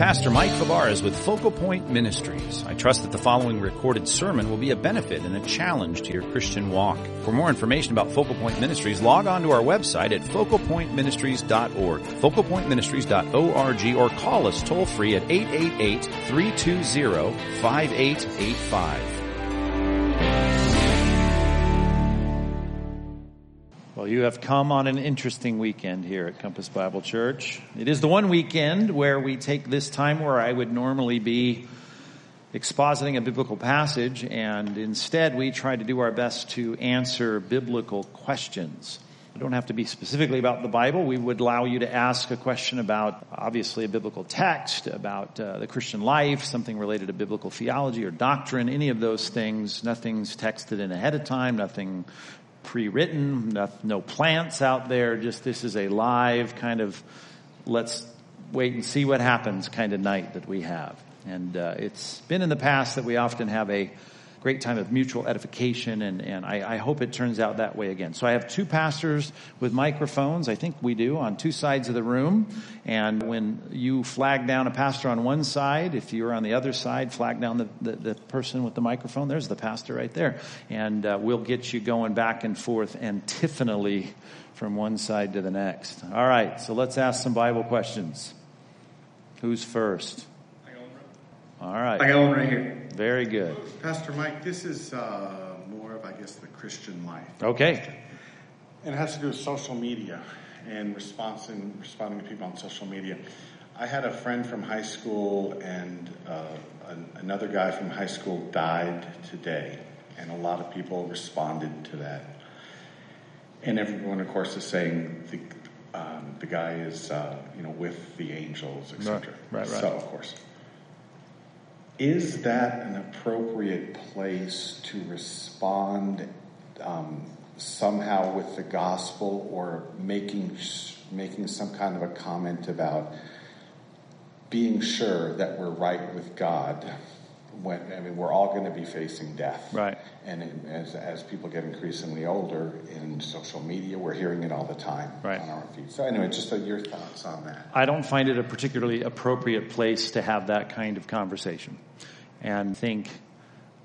Pastor Mike Fabarez with Focal Point Ministries. I trust that the following recorded sermon will be a benefit and a challenge to your Christian walk. For more information about Focal Point Ministries, log on to our website at focalpointministries.org, focalpointministries.org, or call us toll free at 888-320-5885. You have come on an interesting weekend here at Compass Bible Church. It is the one weekend where we take this time where I would normally be expositing a biblical passage, and instead we try to do our best to answer biblical questions. It don't have to be specifically about the Bible. We would allow you to ask a question about, obviously, a biblical text, about uh, the Christian life, something related to biblical theology or doctrine, any of those things. Nothing's texted in ahead of time, nothing pre-written, no, plants out there. Just this is a live kind of let's wait and see what happens kind of night that we have. And uh, it's been in the past that we often have a great time of mutual edification, and, and I, I, hope it turns out that way again. So I have two pastors with microphones, I think we do, on two sides of the room. And when you flag down a pastor on one side, if you're on the other side, flag down the, the, the person with the microphone, there's the pastor right there. And uh, we'll get you going back and forth antiphonally from one side to the next. All right, so let's ask some Bible questions. Who's first? All right. I got one right here. Very good. Pastor Mike, this is uh, more of, I guess, the Christian life. Okay. And it has to do with social media and responding, responding to people on social media. I had a friend from high school, and uh, another guy from high school died today, and a lot of people responded to that. And everyone, of course, is saying the, um, the guy is, uh, you know, with the angels, etc. Right, right, right. So, of course, is that an appropriate place to respond um, somehow with the gospel or making making some kind of a comment about being sure that we're right with God when I mean we're all going to be facing death, right? And it, as as people get increasingly older in social media, we're hearing it all the time right. on our feed. So anyway, just your thoughts on that. I don't find it a particularly appropriate place to have that kind of conversation and think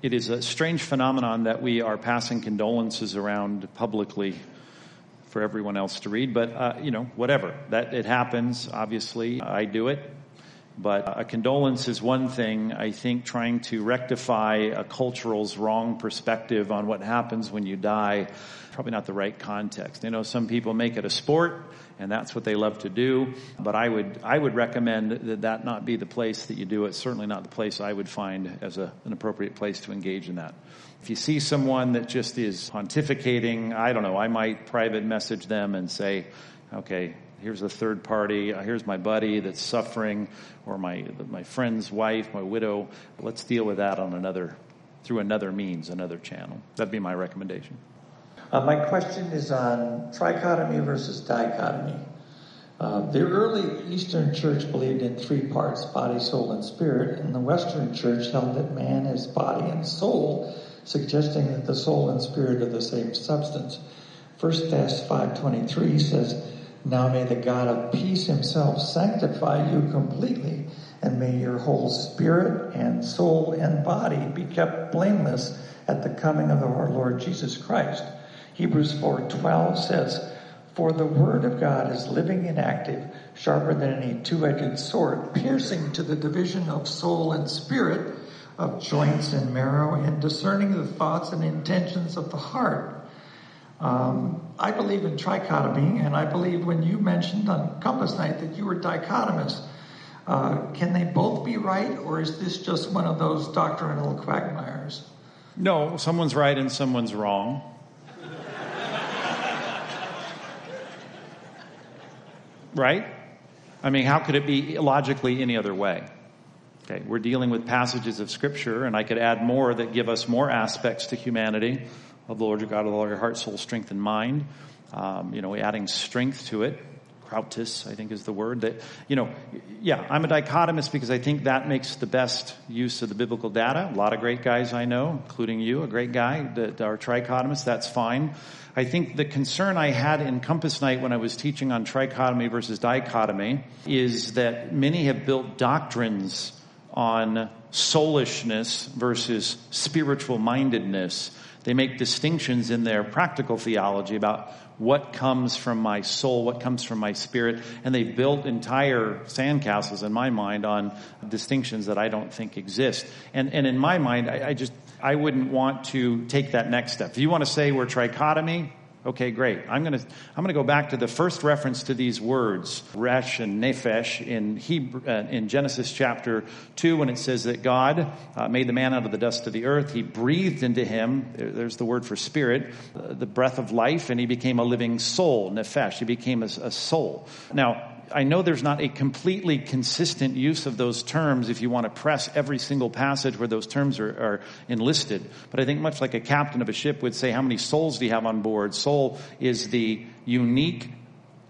it is a strange phenomenon that we are passing condolences around publicly for everyone else to read. But uh, you know, whatever that it happens. Obviously, I do it. But a condolence is one thing. I think trying to rectify a cultural's wrong perspective on what happens when you die, probably not the right context. You know, some people make it a sport and that's what they love to do. But I would, I would recommend that that not be the place that you do it. Certainly not the place I would find as a, an appropriate place to engage in that. If you see someone that just is pontificating, I don't know, I might private message them and say, okay, here's a third party, here's my buddy that's suffering, or my, my friend's wife, my widow. Let's deal with that on another, through another means, another channel. That'd be my recommendation. Uh, my question is on trichotomy versus dichotomy. Uh, the early Eastern Church believed in three parts body, soul, and spirit, and the Western Church held that man is body and soul, suggesting that the soul and spirit are the same substance. First Thess 5.23 says, Now may the God of peace himself sanctify you completely, and may your whole spirit and soul and body be kept blameless at the coming of our Lord Jesus Christ. Hebrews 4:12 says, "For the word of God is living and active, sharper than any two-edged sword, piercing to the division of soul and spirit, of joints and marrow, and discerning the thoughts and intentions of the heart." Um, I believe in trichotomy, and I believe when you mentioned on Compass Night that you were dichotomous. Uh, can they both be right, or is this just one of those doctrinal quagmires? No, someone's right and someone's wrong. Right? I mean, how could it be logically any other way? Okay, we're dealing with passages of Scripture, and I could add more that give us more aspects to humanity of the Lord your God, of all your heart, soul, strength, and mind. Um, you know, adding strength to it. Krautis, I think is the word that, you know, yeah, I'm a dichotomist because I think that makes the best use of the biblical data. A lot of great guys I know, including you, a great guy that are trichotomists, that's fine. I think the concern I had in Compass Night when I was teaching on trichotomy versus dichotomy is that many have built doctrines on soulishness versus spiritual mindedness. They make distinctions in their practical theology about what comes from my soul, what comes from my spirit, and they built entire sandcastles in my mind on distinctions that I don't think exist. And, and in my mind, I, I just, I wouldn't want to take that next step. If you want to say we're trichotomy, Okay, great. I'm going to I'm going to go back to the first reference to these words, resh and nephesh, in Hebrew, uh, in Genesis chapter two, when it says that God uh, made the man out of the dust of the earth. He breathed into him. There's the word for spirit, uh, the breath of life, and he became a living soul. Nephesh. He became a, a soul. Now, I know there's not a completely consistent use of those terms if you want to press every single passage where those terms are, are, enlisted. But I think much like a captain of a ship would say, how many souls do you have on board? Soul is the unique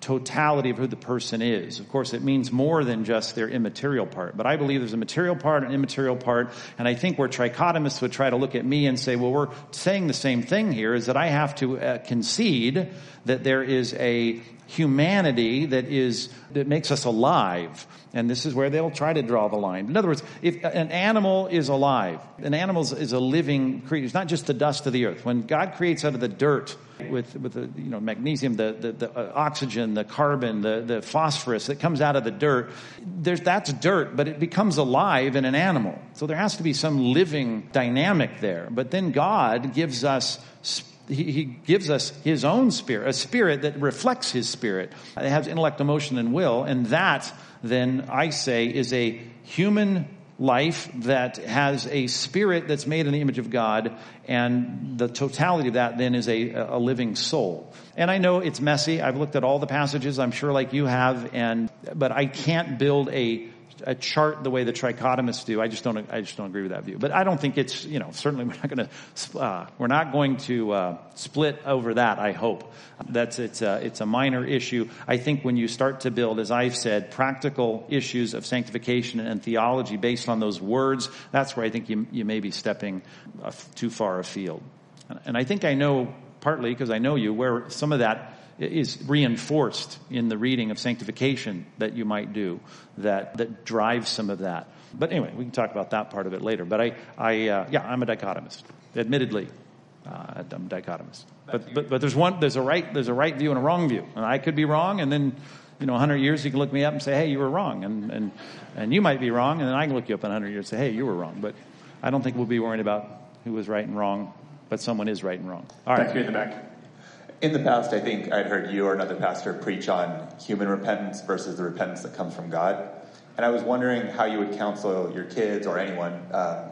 totality of who the person is. Of course, it means more than just their immaterial part. But I believe there's a material part and immaterial part. And I think where trichotomists would try to look at me and say, well, we're saying the same thing here is that I have to uh, concede that there is a humanity that is that makes us alive. And this is where they'll try to draw the line. In other words if an animal is alive an animal is a living creature it's not just the dust of the earth. When god creates out of the dirt with with the you know magnesium the the, the uh, oxygen the carbon the the phosphorus that comes out of the dirt there's that's dirt but it becomes alive in an animal. So there has to be some living dynamic there. But then god gives us he, gives us his own spirit, a spirit that reflects his spirit. It has intellect, emotion, and will. And that, then, I say, is a human life that has a spirit that's made in the image of God, and the totality of that then is a, a living soul. And I know it's messy. I've looked at all the passages, I'm sure like you have, and, but I can't build a a chart the way the trichotomists do. I just don't. I just don't agree with that view. But I don't think it's. You know, certainly we're not going to. Uh, we're not going to uh, split over that. I hope that's it's a, it's a minor issue. I think when you start to build, as I've said, practical issues of sanctification and theology based on those words, that's where I think you you may be stepping uh, too far afield. And I think I know partly because I know you where some of that is reinforced in the reading of sanctification that you might do that, that drives some of that. But anyway, we can talk about that part of it later. But I, I uh, yeah, I'm a dichotomist. Admittedly, uh, I'm a dichotomist. But, but, but there's one, there's a right, there's a right view and a wrong view. And I could be wrong and then, you know, 100 years you can look me up and say, hey, you were wrong. And, and, and you might be wrong and then I can look you up in 100 years and say, hey, you were wrong. But I don't think we'll be worrying about who was right and wrong, but someone is right and wrong. All right. You in the back. In the past, I think I'd heard you or another pastor preach on human repentance versus the repentance that comes from God. And I was wondering how you would counsel your kids or anyone um,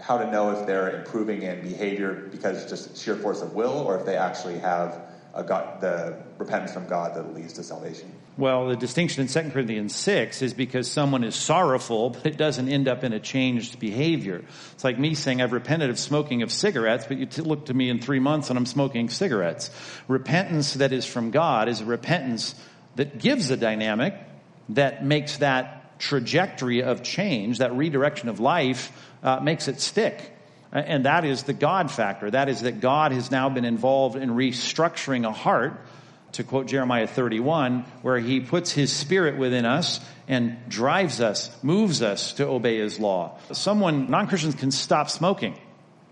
how to know if they're improving in behavior because just sheer force of will or if they actually have God, the repentance from God that leads to salvation. Well, the distinction in 2 Corinthians 6 is because someone is sorrowful, but it doesn't end up in a changed behavior. It's like me saying, I've repented of smoking of cigarettes, but you t- look to me in three months and I'm smoking cigarettes. Repentance that is from God is a repentance that gives a dynamic that makes that trajectory of change, that redirection of life, uh, makes it stick. And that is the God factor. That is that God has now been involved in restructuring a heart, to quote Jeremiah 31, where he puts his spirit within us and drives us, moves us to obey his law. Someone, non-Christians can stop smoking.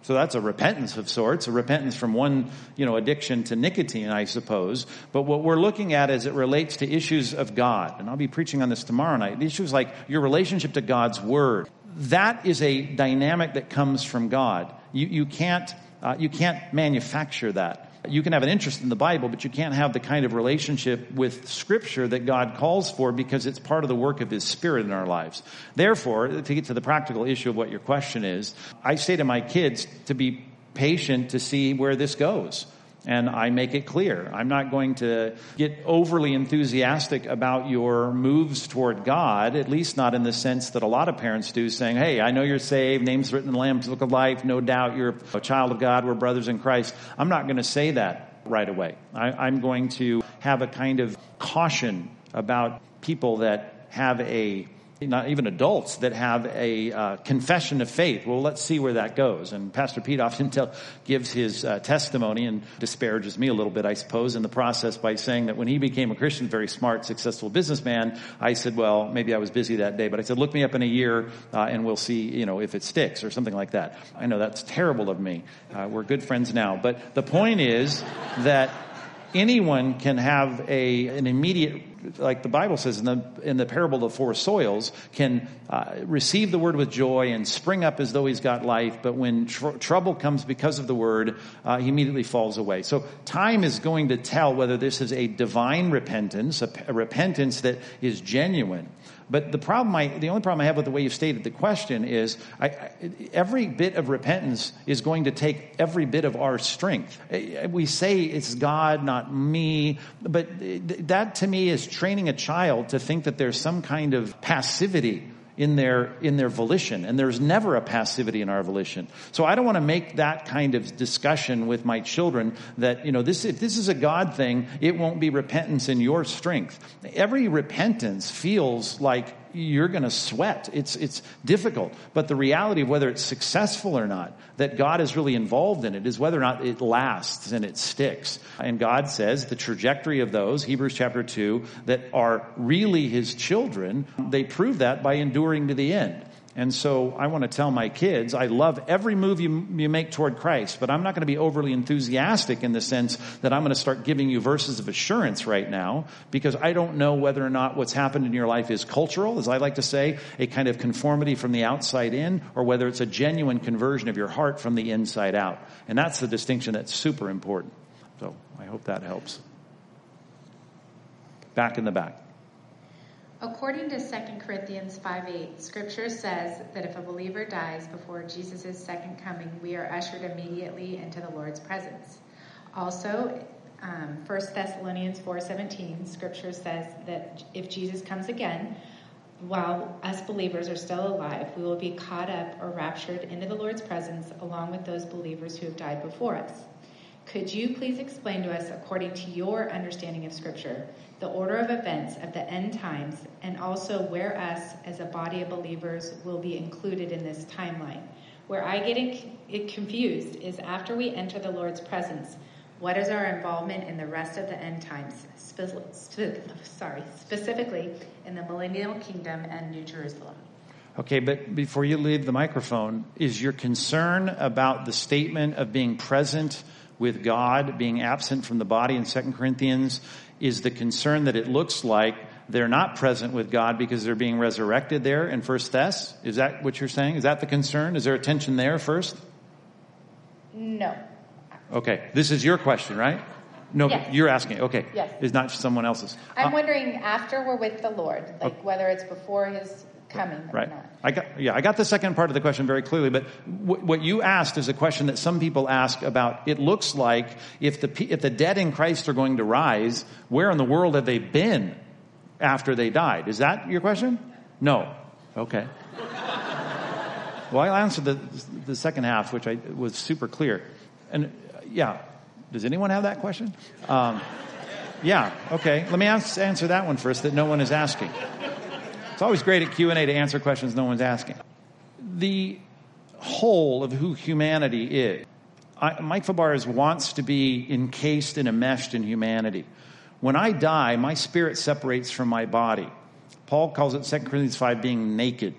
So that's a repentance of sorts, a repentance from one, you know, addiction to nicotine, I suppose. But what we're looking at as it relates to issues of God, and I'll be preaching on this tomorrow night, issues like your relationship to God's Word, that is a dynamic that comes from God. You, you, can't, uh, you can't manufacture that. You can have an interest in the Bible, but you can't have the kind of relationship with Scripture that God calls for because it's part of the work of His Spirit in our lives. Therefore, to get to the practical issue of what your question is, I say to my kids to be patient to see where this goes and I make it clear. I'm not going to get overly enthusiastic about your moves toward God, at least not in the sense that a lot of parents do, saying, Hey, I know you're saved, name's written in the Lamb's Book of Life, no doubt you're a child of God, we're brothers in Christ. I'm not going to say that right away. I, am going to have a kind of caution about people that have a not even adults that have a uh, confession of faith. Well, let's see where that goes. And Pastor Pete often tell, gives his uh, testimony and disparages me a little bit, I suppose, in the process by saying that when he became a Christian, very smart, successful businessman, I said, well, maybe I was busy that day, but I said, look me up in a year uh, and we'll see, you know, if it sticks or something like that. I know that's terrible of me. Uh, we're good friends now, but the point is that anyone can have a an immediate like the Bible says in the in the parable of the four soils, can uh, receive the word with joy and spring up as though he's got life. But when tr- trouble comes because of the word, uh, he immediately falls away. So time is going to tell whether this is a divine repentance, a, a repentance that is genuine. But the problem, I, the only problem I have with the way you've stated the question is, I, I, every bit of repentance is going to take every bit of our strength. We say it's God, not me, but that to me is training a child to think that there's some kind of passivity in their in their volition. And there's never a passivity in our volition. So i don't want to make that kind of discussion with my children that you know this if this is a god thing it won't be repentance in your strength. Every repentance feels like you're going to sweat. It's, it's difficult. But the reality of whether it's successful or not, that God is really involved in it, is whether or not it lasts and it sticks. And God says the trajectory of those, Hebrews chapter 2, that are really His children, they prove that by enduring to the end. And so I want to tell my kids, I love every move you, you make toward Christ, but I'm not going to be overly enthusiastic in the sense that I'm going to start giving you verses of assurance right now because I don't know whether or not what's happened in your life is cultural, as I like to say, a kind of conformity from the outside in, or whether it's a genuine conversion of your heart from the inside out. And that's the distinction that's super important. So I hope that helps. Back in the back. According to 2 Corinthians 5 8, scripture says that if a believer dies before Jesus' second coming, we are ushered immediately into the Lord's presence. Also, um, 1 Thessalonians 4:17, scripture says that if Jesus comes again, while us believers are still alive, we will be caught up or raptured into the Lord's presence along with those believers who have died before us. Could you please explain to us, according to your understanding of Scripture, the order of events of the end times, and also where us as a body of believers will be included in this timeline. Where I get it confused is after we enter the Lord's presence, what is our involvement in the rest of the end times? Sorry, specifically in the millennial kingdom and New Jerusalem. Okay, but before you leave the microphone, is your concern about the statement of being present with God, being absent from the body in 2 Corinthians, is the concern that it looks like they're not present with God because they're being resurrected there in First Thess? Is that what you're saying? Is that the concern? Is there a tension there first? No. Okay, this is your question, right? No, yes. you're asking. Okay, yes. it's not someone else's. I'm uh, wondering after we're with the Lord, like okay. whether it's before His coming right. or not. I got, yeah, I got the second part of the question very clearly, but w- what you asked is a question that some people ask about. It looks like if the if the dead in Christ are going to rise, where in the world have they been after they died? Is that your question? No. Okay. well, I'll answer the the second half, which I was super clear, and yeah. Does anyone have that question? Um, yeah. Okay. Let me answer that one first. That no one is asking. It's always great at Q&A to answer questions no one's asking. The whole of who humanity is. I, Mike Fabarez wants to be encased and enmeshed in humanity. When I die, my spirit separates from my body. Paul calls it 2 Corinthians 5 being naked.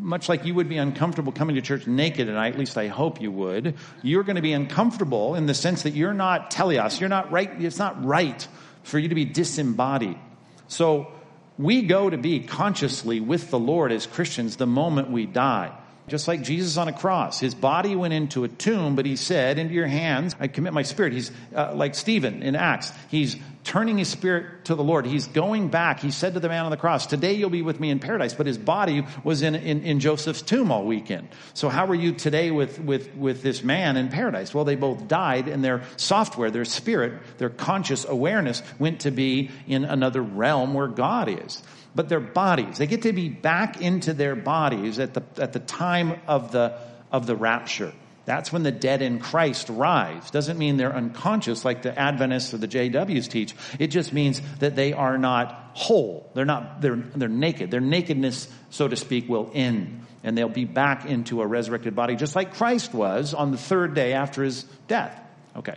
Much like you would be uncomfortable coming to church naked, and I, at least I hope you would, you're going to be uncomfortable in the sense that you're not teleos. You're not right. It's not right for you to be disembodied. So we go to be consciously with the Lord as Christians the moment we die. Just like Jesus on a cross. His body went into a tomb, but he said, Into your hands, I commit my spirit. He's uh, like Stephen in Acts. He's turning his spirit to the Lord. He's going back. He said to the man on the cross, Today you'll be with me in paradise. But his body was in, in, in Joseph's tomb all weekend. So how are you today with, with, with this man in paradise? Well, they both died, and their software, their spirit, their conscious awareness went to be in another realm where God is but their bodies. They get to be back into their bodies at the, at the time of the, of the rapture. That's when the dead in Christ rise. Doesn't mean they're unconscious like the Adventists or the JWs teach. It just means that they are not whole. They're not, they're, they're naked. Their nakedness, so to speak, will end. And they'll be back into a resurrected body, just like Christ was on the third day after his death. Okay.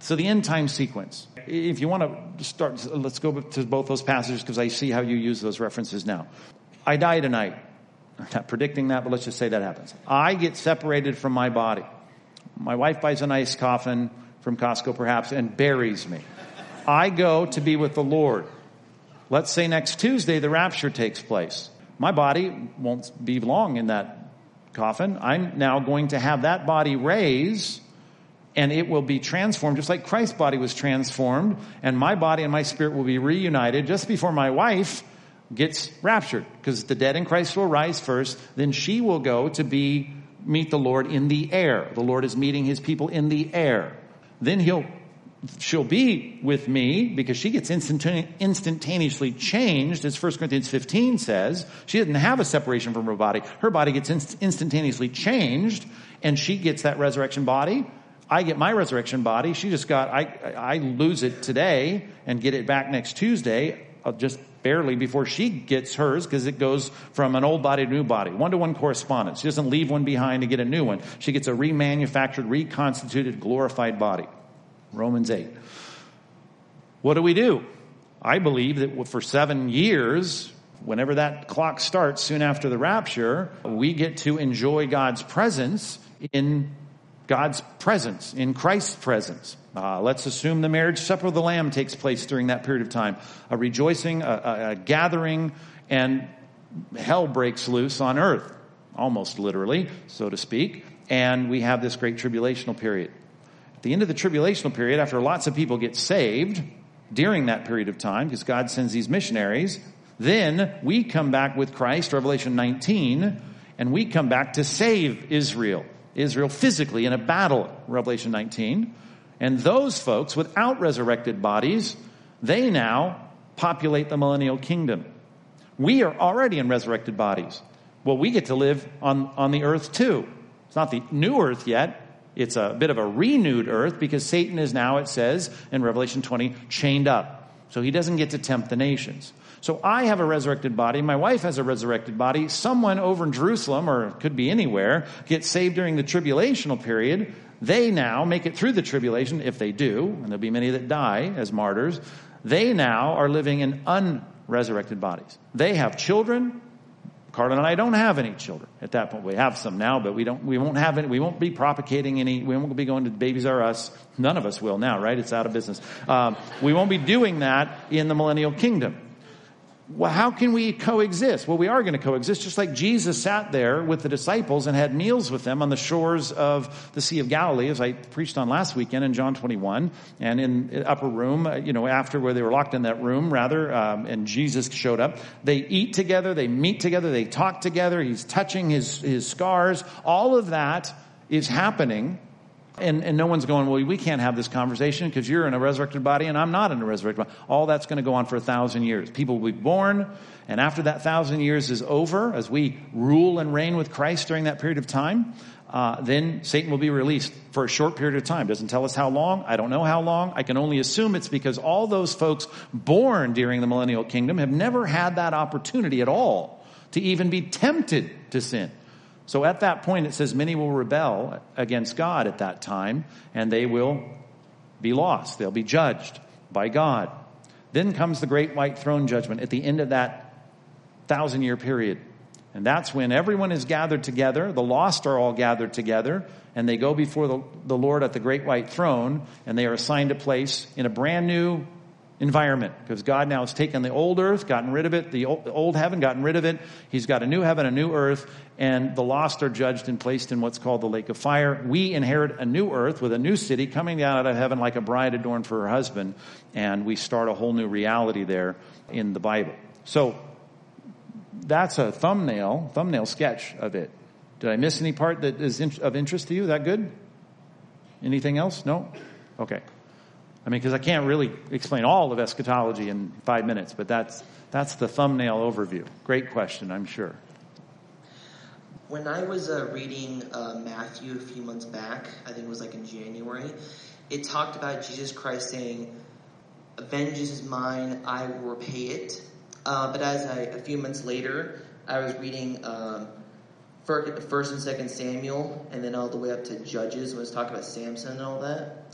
So the end time sequence. If you want to start, let's go to both those passages because I see how you use those references now. I die tonight. I'm not predicting that, but let's just say that happens. I get separated from my body. My wife buys a nice coffin from Costco, perhaps, and buries me. I go to be with the Lord. Let's say next Tuesday the rapture takes place. My body won't be long in that coffin. I'm now going to have that body raised and it will be transformed just like Christ's body was transformed and my body and my spirit will be reunited just before my wife gets raptured because the dead in Christ will rise first. Then she will go to be meet the Lord in the air. The Lord is meeting his people in the air. Then he'll she'll be with me because she gets instantaneously changed, as 1 Corinthians 15 says. She doesn't have a separation from her body. Her body gets instantaneously changed, and she gets that resurrection body. I get my resurrection body. She just got, I, I lose it today and get it back next Tuesday. I'll just barely before she gets hers because it goes from an old body to new body. One to one correspondence. She doesn't leave one behind to get a new one. She gets a remanufactured, reconstituted, glorified body. Romans 8. What do we do? I believe that for seven years, whenever that clock starts soon after the rapture, we get to enjoy God's presence in God's presence, in Christ's presence. Uh, let's assume the marriage supper of the Lamb takes place during that period of time. A rejoicing, a, a, a gathering, and hell breaks loose on earth, almost literally, so to speak. And we have this great tribulational period. At the end of the tribulational period, after lots of people get saved during that period of time, because God sends these missionaries, then we come back with Christ, Revelation 19, and we come back to save Israel. Israel physically in a battle, Revelation 19. And those folks, without resurrected bodies, they now populate the millennial kingdom. We are already in resurrected bodies. Well, we get to live on, on the earth too. It's not the new earth yet. It's a bit of a renewed earth because Satan is now, it says in Revelation 20, chained up. So he doesn't get to tempt the nations. So I have a resurrected body. My wife has a resurrected body. Someone over in Jerusalem, or could be anywhere, gets saved during the tribulational period. They now make it through the tribulation, if they do, and there'll be many that die as martyrs. They now are living in unresurrected bodies. They have children. Carla and I don't have any children at that point. We have some now, but we don't. We won't have any. We won't be propagating any. We won't be going to Babies R Us. None of us will now, right? It's out of business. Um, we won't be doing that in the millennial kingdom well, how can we coexist? Well, we are going to coexist, just like Jesus sat there with the disciples and had meals with them on the shores of the Sea of Galilee, as I preached on last weekend in John 21, and in upper room, uh, you know, after where they were locked in that room, rather, um, and Jesus showed up. They eat together, they meet together, they talk together. He's touching his his scars. All of that is happening and, and no one's going, well, we can't have this conversation because you're in a resurrected body and I'm not in a resurrected body. All that's going to go on for a thousand years. People will be born, and after that thousand years is over, as we rule and reign with Christ during that period of time, uh, then Satan will be released for a short period of time. Doesn't tell us how long. I don't know how long. I can only assume it's because all those folks born during the millennial kingdom have never had that opportunity at all to even be tempted to sin. So at that point, it says many will rebel against God at that time, and they will be lost. They'll be judged by God. Then comes the great white throne judgment at the end of that thousand year period. And that's when everyone is gathered together. The lost are all gathered together, and they go before the, the Lord at the great white throne, and they are assigned a place in a brand new environment because God now has taken the old earth, gotten rid of it, the old heaven, gotten rid of it. He's got a new heaven, a new earth, and the lost are judged and placed in what's called the lake of fire. We inherit a new earth with a new city coming down out of heaven like a bride adorned for her husband, and we start a whole new reality there in the Bible. So that's a thumbnail, thumbnail sketch of it. Did I miss any part that is of interest to you? That good? Anything else? No? Okay. I mean, because I can't really explain all of eschatology in five minutes, but that's, that's the thumbnail overview. Great question, I'm sure. when I was uh, reading uh, Matthew a few months back, I think it was like in January, it talked about Jesus Christ saying, "Vengeance is mine; I will repay it." Uh, but as I, a few months later, I was reading um, First and Second Samuel, and then all the way up to Judges when it's talking about Samson and all that.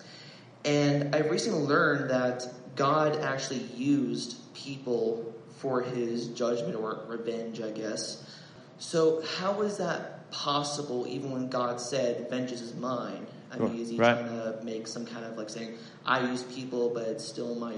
And I recently learned that God actually used people for His judgment or revenge, I guess. So how is that possible? Even when God said, "Vengeance is mine," I mean, is He right. trying to make some kind of like saying, "I use people, but it's still my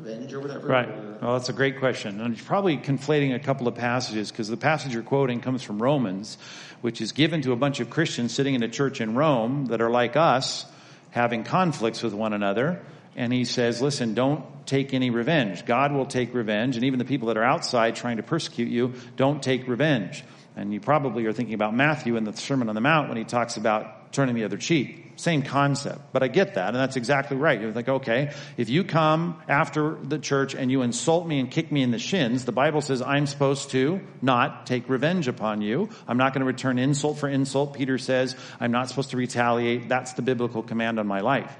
revenge or whatever? Right. Well, that's a great question. And you're probably conflating a couple of passages because the passage you're quoting comes from Romans, which is given to a bunch of Christians sitting in a church in Rome that are like us, having conflicts with one another. And he says, listen, don't take any revenge. God will take revenge. And even the people that are outside trying to persecute you, don't take revenge. And you probably are thinking about Matthew in the Sermon on the Mount when he talks about turning the other cheek. Same concept. But I get that, and that's exactly right. You're like, okay, if you come after the church and you insult me and kick me in the shins, the Bible says I'm supposed to not take revenge upon you. I'm not going to return insult for insult. Peter says I'm not supposed to retaliate. That's the biblical command on my life.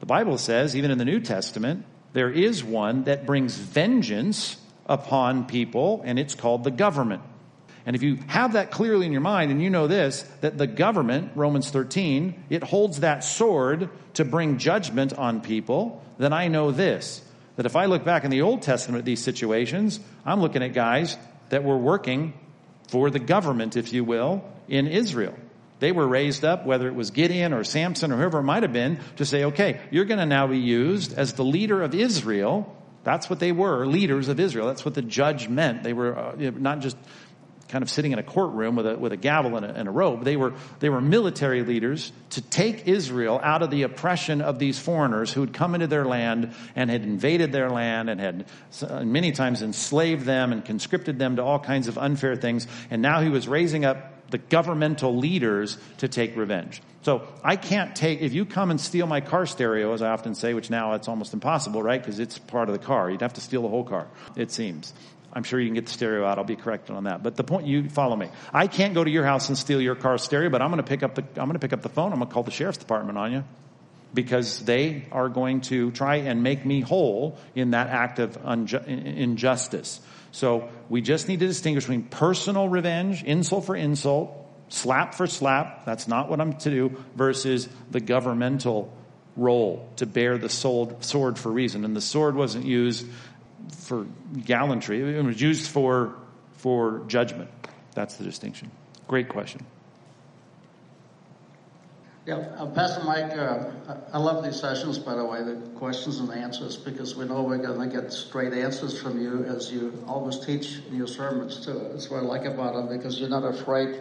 The Bible says, even in the New Testament, there is one that brings vengeance upon people, and it's called the government. And if you have that clearly in your mind and you know this, that the government, Romans 13, it holds that sword to bring judgment on people, then I know this. That if I look back in the Old Testament at these situations, I'm looking at guys that were working for the government, if you will, in Israel. They were raised up, whether it was Gideon or Samson or whoever it might have been, to say, okay, you're going to now be used as the leader of Israel. That's what they were, leaders of Israel. That's what the judge meant. They were uh, not just kind of sitting in a courtroom with a, with a gavel and a, and a robe. They were, they were military leaders to take Israel out of the oppression of these foreigners who had come into their land and had invaded their land and had uh, many times enslaved them and conscripted them to all kinds of unfair things. And now he was raising up the governmental leaders to take revenge. So I can't take, if you come and steal my car stereo, as I often say, which now it's almost impossible, right? Because it's part of the car. You'd have to steal the whole car, it seems. I'm sure you can get the stereo out. I'll be corrected on that. But the point, you follow me. I can't go to your house and steal your car stereo, but I'm going to pick up the, I'm going to pick up the phone. I'm going to call the sheriff's department on you because they are going to try and make me whole in that act of unju- injustice. So we just need to distinguish between personal revenge, insult for insult, slap for slap. That's not what I'm to do versus the governmental role to bear the sword for reason. And the sword wasn't used for gallantry. It was used for, for judgment. That's the distinction. Great question. Yeah, uh, Pastor Mike, uh, I love these sessions, by the way, the questions and answers, because we know we're going to get straight answers from you as you always teach in your sermons, too. That's what I like about them, because you're not afraid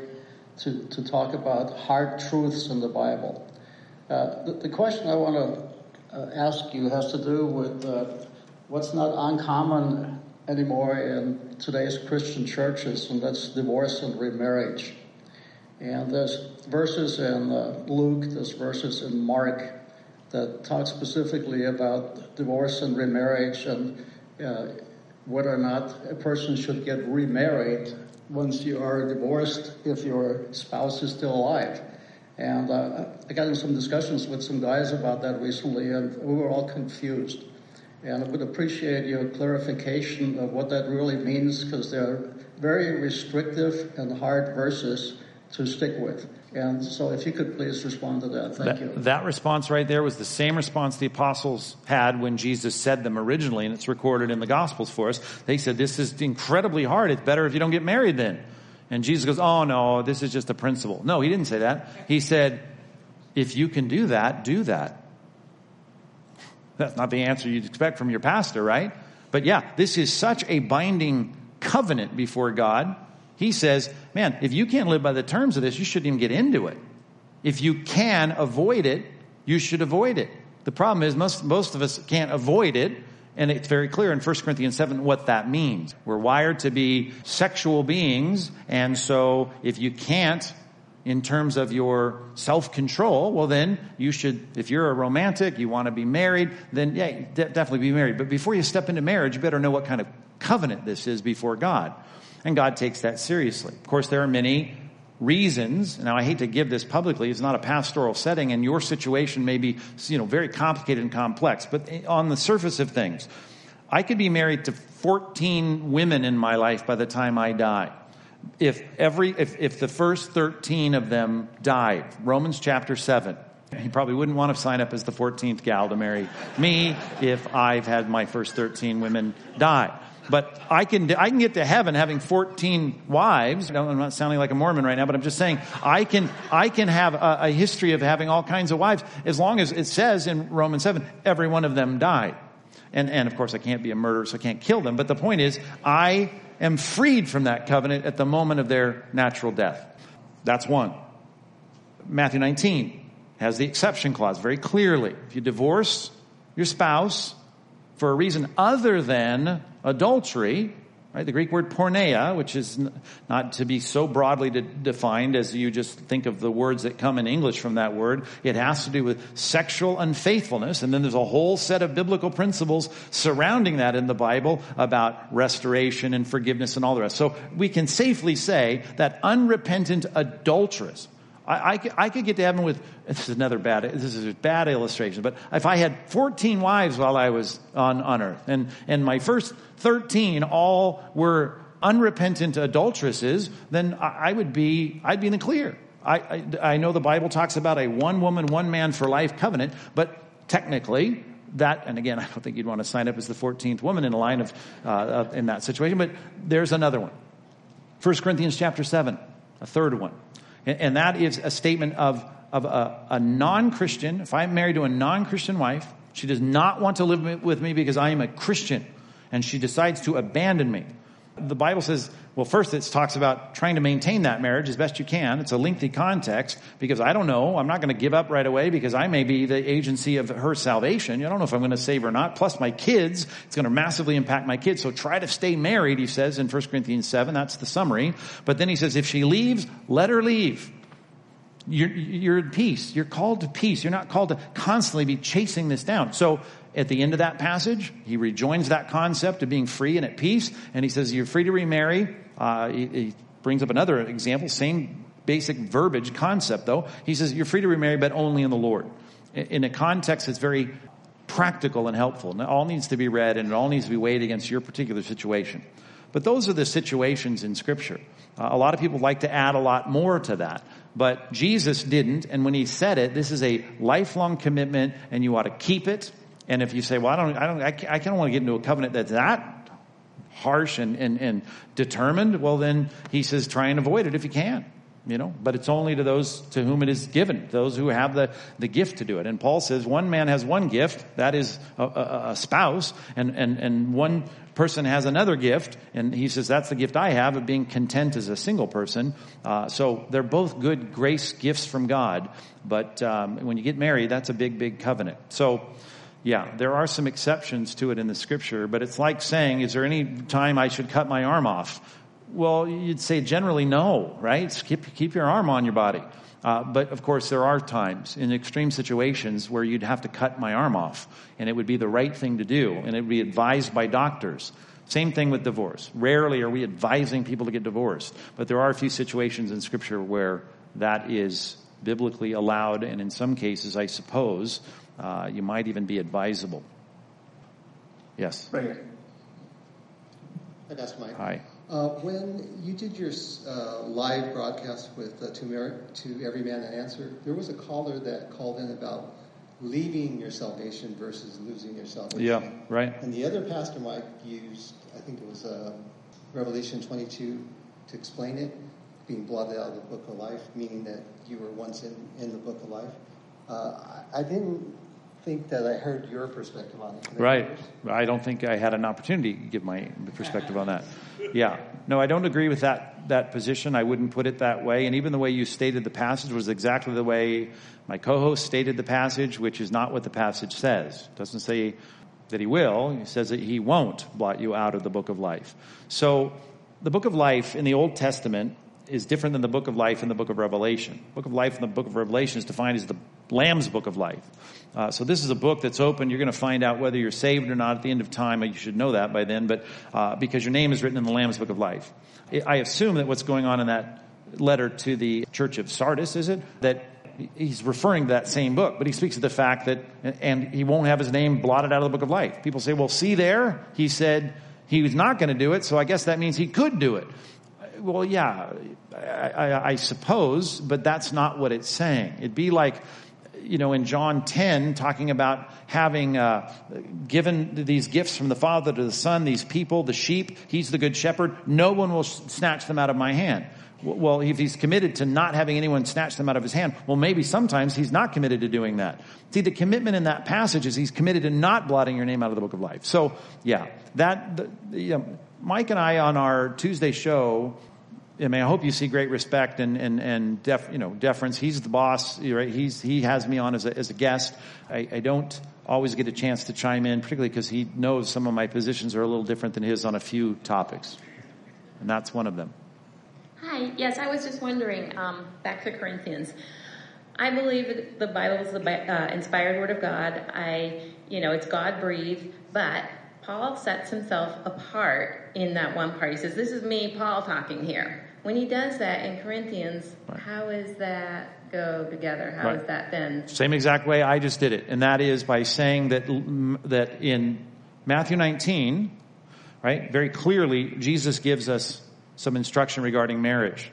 to, to talk about hard truths in the Bible. Uh, the, the, question I want to uh, ask you has to do with uh, what's not uncommon anymore in today's Christian churches, and that's divorce and remarriage. And there's verses in uh, Luke, there's verses in Mark that talk specifically about divorce and remarriage and uh, whether or not a person should get remarried once you are divorced if your spouse is still alive. And uh, I got in some discussions with some guys about that recently, and we were all confused. And I would appreciate your clarification of what that really means because they're very restrictive and hard verses to stick with. And so if you could please respond to that. Thank that, you. That response right there was the same response the apostles had when Jesus said them originally, and it's recorded in the Gospels for us. They said, This is incredibly hard. It's better if you don't get married then. And Jesus goes, Oh, no, this is just a principle. No, he didn't say that. He said, If you can do that, do that. That's not the answer you'd expect from your pastor, right? But yeah, this is such a binding covenant before God. He says, man, if you can't live by the terms of this, you shouldn't even get into it. If you can avoid it, you should avoid it. The problem is most, most of us can't avoid it. And it's very clear in 1 Corinthians 7 what that means. We're wired to be sexual beings. And so if you can't in terms of your self-control, well then you should, if you're a romantic, you want to be married, then yeah, de- definitely be married. But before you step into marriage, you better know what kind of covenant this is before God. And God takes that seriously. Of course, there are many reasons. Now, I hate to give this publicly. It's not a pastoral setting, and your situation may be, you know, very complicated and complex. But eh, on the surface of things, I could be married to 14 women in my life by the time I die. If every, if, if the first 13 of them died, Romans chapter 7, he probably wouldn't want to sign up as the 14th gal to marry me if I've had my first 13 women die. But I can, I can get to heaven having 14 wives. I'm not sounding like a Mormon right now, but I'm just saying I can, I can have a, a history of having all kinds of wives as long as it says in Romans 7, every one of them died. And, and of course I can't be a murderer, so I can't kill them. But the point is, I am freed from that covenant at the moment of their natural death. That's one. Matthew 19 has the exception clause very clearly. If you divorce your spouse for a reason other than adultery, right? The Greek word porneia, which is not to be so broadly de- defined as you just think of the words that come in English from that word. It has to do with sexual unfaithfulness. And then there's a whole set of biblical principles surrounding that in the Bible about restoration and forgiveness and all the rest. So we can safely say that unrepentant adulteress, I, I, I, could get to heaven with, this is another bad, this is a bad illustration, but if I had 14 wives while I was on, on earth, and, and my first 13 all were unrepentant adulteresses, then I, I would be, I'd be in the clear. I, I, I know the Bible talks about a one woman, one man for life covenant, but technically, that, and again, I don't think you'd want to sign up as the 14th woman in a line of, uh, in that situation, but there's another one. 1 Corinthians chapter 7, a third one. And that is a statement of, of a, a non Christian. If I'm married to a non Christian wife, she does not want to live with me because I am a Christian, and she decides to abandon me. The Bible says, well, first it talks about trying to maintain that marriage as best you can. It's a lengthy context because I don't know. I'm not going to give up right away because I may be the agency of her salvation. I don't know if I'm going to save her or not. Plus my kids, it's going to massively impact my kids. So try to stay married, he says in 1 Corinthians 7. That's the summary. But then he says, if she leaves, let her leave. You're, you're at peace. You're called to peace. You're not called to constantly be chasing this down. So at the end of that passage, he rejoins that concept of being free and at peace, and he says, You're free to remarry. Uh, he, he brings up another example, same basic verbiage concept, though. He says, You're free to remarry, but only in the Lord. In, a context that's very practical and helpful. And it all needs to be read, and it all needs to be weighed against your particular situation. But those are the situations in Scripture. Uh, a lot of people like to add a lot more to that. But Jesus didn't, and when he said it, this is a lifelong commitment, and you ought to keep it and if you say, well, I don't, I don't, I, I don't want to get into a covenant that's that harsh and, and, and determined, well, then he says, try and avoid it if you can. You know, but it's only to those to whom it is given, those who have the, the gift to do it. And Paul says one man has one gift, that is a, a, a spouse, and, and, and one person has another gift, and he says that's the gift I have of being content as a single person. Uh, so they're both good grace gifts from God, but um, when you get married, that's a big, big covenant. So yeah, there are some exceptions to it in the scripture, but it's like saying, is there any time I should cut my arm off? Well, you'd say generally no, right? Keep, keep your arm on your body. Uh, but of course, there are times in extreme situations where you'd have to cut my arm off, and it would be the right thing to do, and it would be advised by doctors. Same thing with divorce. Rarely are we advising people to get divorced, but there are a few situations in Scripture where that is biblically allowed, and in some cases, I suppose, uh, you might even be advisable. Yes. Right. Hi, Mike. Hi. Uh, when you did your uh, live broadcast with uh, to, Mer- to Every Man an Answer, there was a caller that called in about leaving your salvation versus losing your salvation. Yeah, right. And the other pastor Mike used, I think it was uh, Revelation 22 to explain it, being blotted out of the book of life, meaning that you were once in, in the book of life. Uh, I, I didn't think that I heard your perspective on it. Right. I don't think I had an opportunity to give my perspective on that. Yeah. No, I don't agree with that, that position. I wouldn't put it that way. And even the way you stated the passage was exactly the way my co-host stated the passage, which is not what the passage says. It doesn't say that he will. He says that he won't blot you out of the book of life. So the book of life in the Old Testament is different than the book of life in the book of Revelation. Book of life in the book of Revelation is defined as the Lamb's book of life. Uh, so this is a book that's open. You're going to find out whether you're saved or not at the end of time. You should know that by then, but uh, because your name is written in the Lamb's book of life. I assume that what's going on in that letter to the church of Sardis, is it? That he's referring to that same book, but he speaks of the fact that, and he won't have his name blotted out of the book of life. People say, well, see there, he said he was not going to do it, so I guess that means he could do it. Well, yeah, I, I, I suppose, but that's not what it's saying. It'd be like, you know, in John 10, talking about having uh, given these gifts from the Father to the Son, these people, the sheep, he's the good shepherd, no one will snatch them out of my hand. Well, if he's committed to not having anyone snatch them out of his hand, well, maybe sometimes he's not committed to doing that. See, the commitment in that passage is he's committed to not blotting your name out of the book of life. So, yeah, that, the, you know, Mike and I on our Tuesday show, I mean, I hope you see great respect and, and, and def, you know, deference. He's the boss, right? He's, he has me on as a, as a guest. I, I don't always get a chance to chime in, particularly because he knows some of my positions are a little different than his on a few topics. And that's one of them. Hi. Yes, I was just wondering. Um, back to Corinthians. I believe the Bible is the uh, inspired Word of God. I, you know, it's God breathed, but Paul sets himself apart in that one part. He says, "This is me, Paul, talking here." When he does that in Corinthians, right. how does that go together? How right. is that then? Same exact way I just did it, and that is by saying that that in Matthew 19, right, very clearly Jesus gives us some instruction regarding marriage.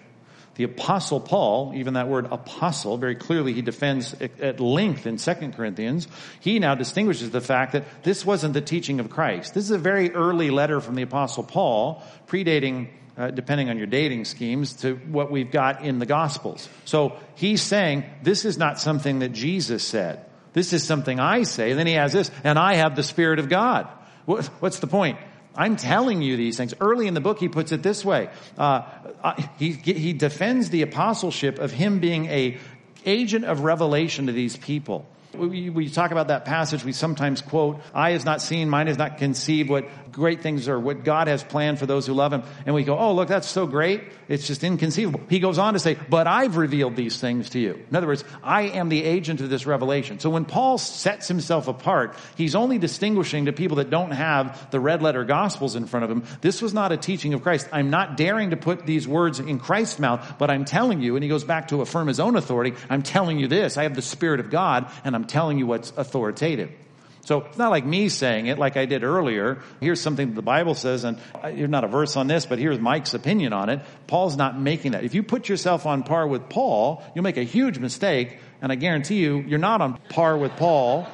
The apostle Paul, even that word apostle, very clearly he defends at length in 2 Corinthians. He now distinguishes the fact that this wasn't the teaching of Christ. This is a very early letter from the apostle Paul, predating uh, depending on your dating schemes, to what we've got in the Gospels. So he's saying, this is not something that Jesus said. This is something I say. And then he has this, and I have the Spirit of God. What's the point? I'm telling you these things. Early in the book, he puts it this way. Uh, he, he defends the apostleship of him being a agent of revelation to these people. We, we, talk about that passage, we sometimes quote, eye has not seen, mind has not conceived what great things are, what God has planned for those who love him. And we go, oh, look, that's so great. It's just inconceivable. He goes on to say, but I've revealed these things to you. In other words, I am the agent of this revelation. So when Paul sets himself apart, he's only distinguishing to people that don't have the red letter gospels in front of him. This was not a teaching of Christ. I'm not daring to put these words in Christ's mouth, but I'm telling you, and he goes back to affirm his own authority, I'm telling you this. I have the Spirit of God, and I'm telling you what's authoritative. So it's not like me saying it like I did earlier. Here's something the Bible says, and you're not a verse on this, but here's Mike's opinion on it. Paul's not making that. If you put yourself on par with Paul, you'll make a huge mistake, and I guarantee you, you're not on par with Paul.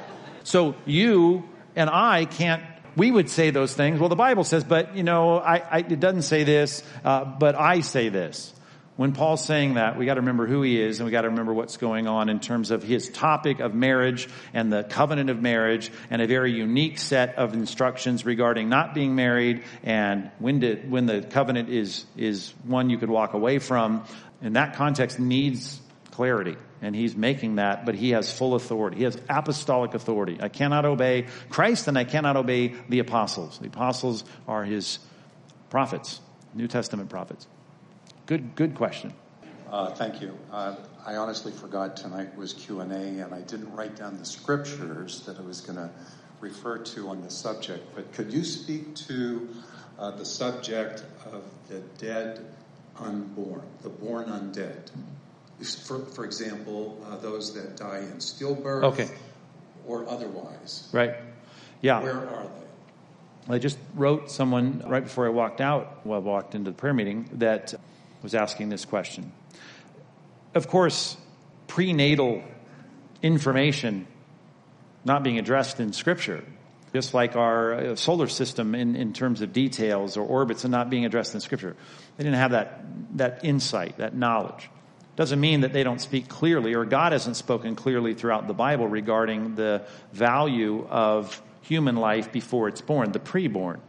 So you and I can't we would say those things. Well, the Bible says, but you know, I, I, it doesn't say this, uh, but I say this. When Paul's saying that, we got to remember who he is and we got to remember what's going on in terms of his topic of marriage and the covenant of marriage and a very unique set of instructions regarding not being married and when did, when the covenant is, is one you could walk away from. And that context needs clarity and he's making that, but he has full authority. He has apostolic authority. I cannot obey Christ and I cannot obey the apostles. The apostles are his prophets, New Testament prophets. Good, good question. Uh, thank you. Uh, I honestly forgot tonight was Q and A, and I didn't write down the scriptures that I was going to refer to on the subject. But could you speak to uh, the subject of the dead unborn, the born undead? For, for example, uh, those that die in stillbirth, okay. or otherwise. Right. Yeah. Where are they? I just wrote someone right before I walked out, well, I walked into the prayer meeting, that was asking this question. Of course, prenatal information not being addressed in Scripture, just like our uh, solar system in, in terms of details or orbits and not being addressed in Scripture. They didn't have that, that insight, that knowledge. Doesn't mean that they don't speak clearly or God hasn't spoken clearly throughout the Bible regarding the value of human life before it's born, the preborn.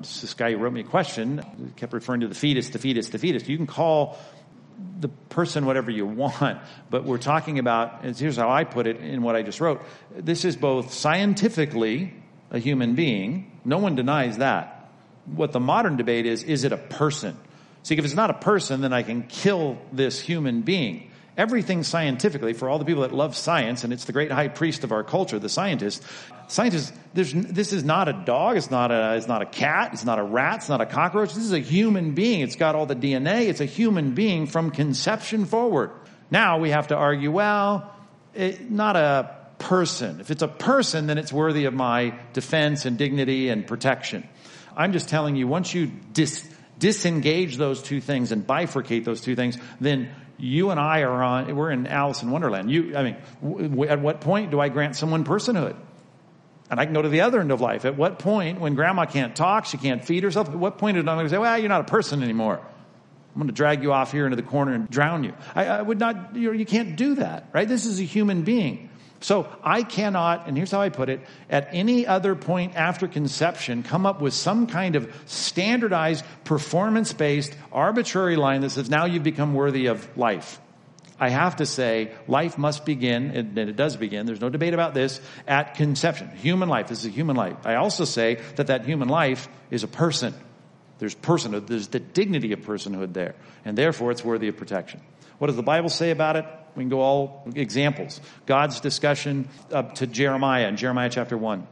This guy who wrote me a question, kept referring to the fetus, the fetus, the fetus. You can call the person whatever you want, but we're talking about, here's how I put it in what I just wrote. This is both scientifically a human being, no one denies that. What the modern debate is, is it a person? See, if it's not a person, then I can kill this human being. Everything scientifically for all the people that love science, and it's the great high priest of our culture, the scientist. Scientists, this is not a dog, it's not a, it's not a cat, it's not a rat, it's not a cockroach. This is a human being. It's got all the DNA. It's a human being from conception forward. Now we have to argue, well, it, not a person. If it's a person, then it's worthy of my defense and dignity and protection. I'm just telling you, once you dis, disengage those two things and bifurcate those two things, then you and I are on, we're in Alice in Wonderland. You, I mean, w- at what point do I grant someone personhood? And I can go to the other end of life. At what point, when grandma can't talk, she can't feed herself, at what point am I going to say, well, you're not a person anymore? I'm going to drag you off here into the corner and drown you. I, I would not, you, know, you can't do that, right? This is a human being. So I cannot, and here's how I put it, at any other point after conception, come up with some kind of standardized, performance based, arbitrary line that says, now you've become worthy of life. I have to say, life must begin, and it does begin, there's no debate about this, at conception. Human life, this is a human life. I also say that that human life is a person. There's personhood, there's the dignity of personhood there, and therefore it's worthy of protection. What does the Bible say about it? We can go all examples. God's discussion up to Jeremiah in Jeremiah chapter 1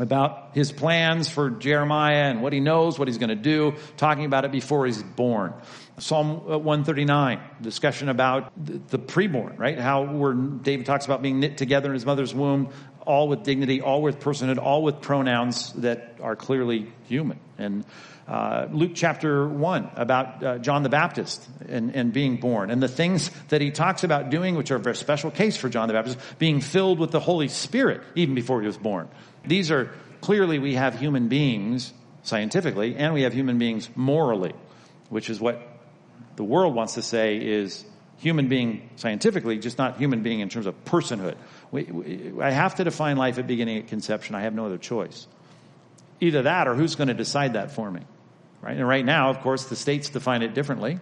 about his plans for Jeremiah and what he knows, what he's going to do, talking about it before he's born. Psalm uh, 139, discussion about the preborn, right? How where David talks about being knit together in his mother's womb, all with dignity, all with personhood, all with pronouns that are clearly human. And uh, Luke chapter 1 about uh, John the Baptist and, and being born, and the things that he talks about doing, which are a very special case for John the Baptist, being filled with the Holy Spirit even before he was born. These are clearly we have human beings scientifically, and we have human beings morally, which is what the world wants to say is human being scientifically, just not human being in terms of personhood. We, we, I have to define life at beginning at conception. I have no other choice. Either that or who's going to decide that for me? Right? And right now, of course, the states define it differently,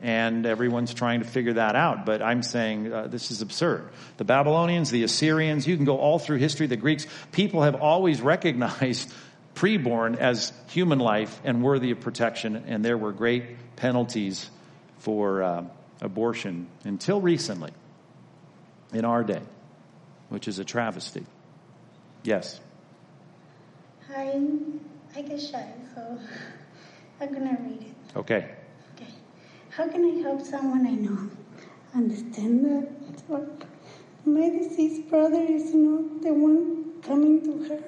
and everyone's trying to figure that out. But I'm saying uh, this is absurd. The Babylonians, the Assyrians, you can go all through history, the Greeks, people have always recognized preborn as human life and worthy of protection, and there were great penalties for uh, abortion until recently in our day, which is a travesty. Yes. Hi, I guess so I'm gonna read it. Okay. Okay. How can I help someone I know understand that my deceased brother is not the one coming to her?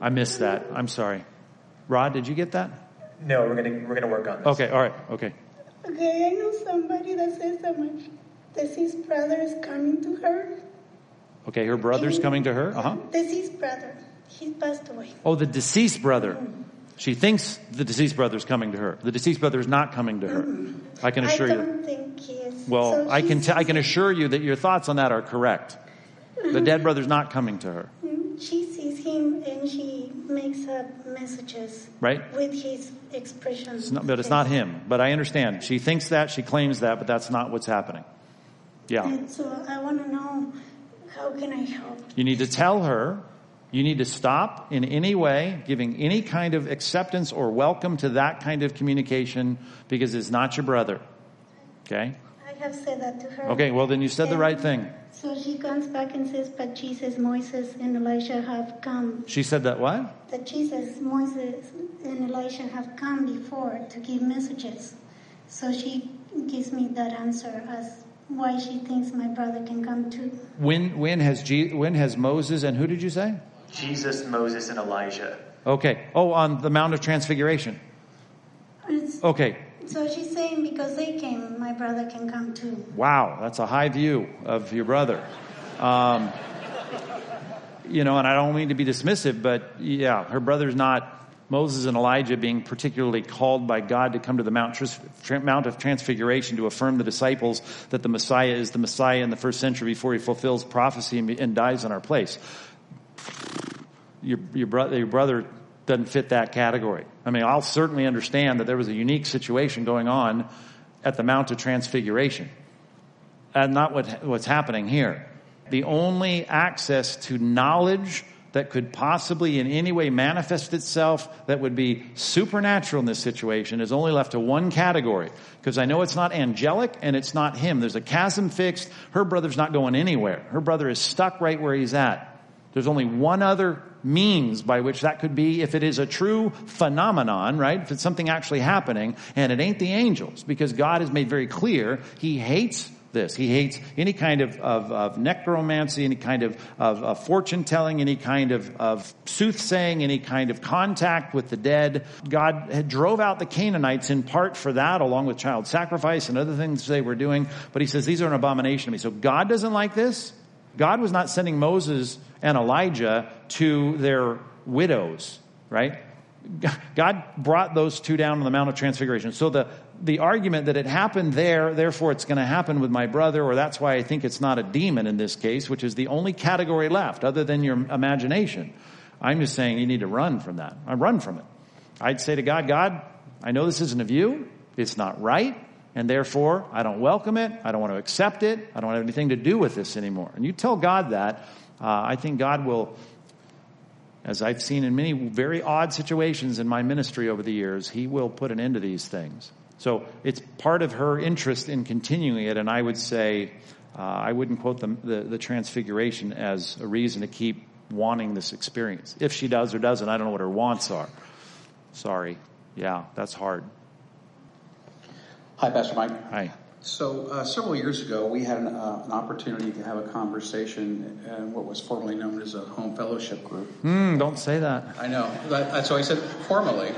I missed that. I'm sorry. Rod, did you get that? No, we're gonna we're gonna work on this. Okay. All right. Okay. Okay, I know somebody that says that my deceased brother is coming to her. Okay, her brother's And- coming to her. Uh huh. Deceased brother. He passed away. Oh, the deceased brother. She thinks the deceased brother is coming to her. The deceased brother is not coming to her. I can assure I you. don't think he is. Well, So I can t- I can assure you that your thoughts on that are correct. The dead brother's not coming to her, mm-hmm. She sees him and she makes up messages right? with his expression. It's not, but it's not him. But I understand. She thinks that, she claims that, but that's not what's happening. Yeah. And so I want to know how can I help? You need to tell her, you need to stop in any way giving any kind of acceptance or welcome to that kind of communication because it's not your brother. Okay? I have said that to her. Okay, well then you said the right thing. So she comes back and says, but Jesus, Moses, and Elijah have come. She said that what? That Jesus, Moses, and Elijah have come before to give messages. So she gives me that answer as why she thinks my brother can come too. When when has Je- when has Moses and who did you say? Jesus, Moses, and Elijah. Okay. Oh, on the Mount of Transfiguration. It's- Okay. So she's saying because they came, my brother can come too. Wow, that's a high view of your brother. Um, you know, and I don't mean to be dismissive, but yeah, her brother's not Moses and Elijah being particularly called by God to come to the Mount, Tras- Mount of Transfiguration to affirm the disciples that the Messiah is the Messiah in the first century before he fulfills prophecy and, and dies in our place. Your, your, brother, your brother doesn't fit that category. I mean, I'll certainly understand that there was a unique situation going on at the Mount of Transfiguration. And not what, what's happening here. The only access to knowledge that could possibly in any way manifest itself that would be supernatural in this situation is only left to one category. Because I know it's not angelic and it's not him. There's a chasm fixed. Her brother's not going anywhere. Her brother is stuck right where he's at. There's only one other means by which that could be if it is a true phenomenon, right? If it's something actually happening, and it ain't the angels, because God has made very clear he hates this. He hates any kind of, of, of necromancy, any kind of, of, of fortune telling, any kind of, of soothsaying, any kind of contact with the dead. God had drove out the Canaanites in part for that, along with child sacrifice and other things they were doing. But he says these are an abomination to me. So God doesn't like this. God was not sending Moses and Elijah to their widows, right? God brought those two down on the Mount of Transfiguration. So the, the argument that it happened there, therefore it's going to happen with my brother, or that's why I think it's not a demon in this case, which is the only category left other than your imagination. I'm just saying you need to run from that. I run from it. I'd say to God, God, I know this isn't of you. It's not right. And therefore, I don't welcome it. I don't want to accept it. I don't have anything to do with this anymore. And you tell God that, uh, I think God will, as I've seen in many very odd situations in my ministry over the years, He will put an end to these things. So it's part of her interest in continuing it, and I would say, uh, I wouldn't quote the, the, the transfiguration as a reason to keep wanting this experience. If she does or doesn't, I don't know what her wants are. Sorry. Yeah, that's hard. Hi, Pastor Mike. Hi. So, uh, several years ago, we had an, uh, an, opportunity to have a conversation in what was formerly known as a home fellowship group. Mm, don't say that. I know. But, so I said formally.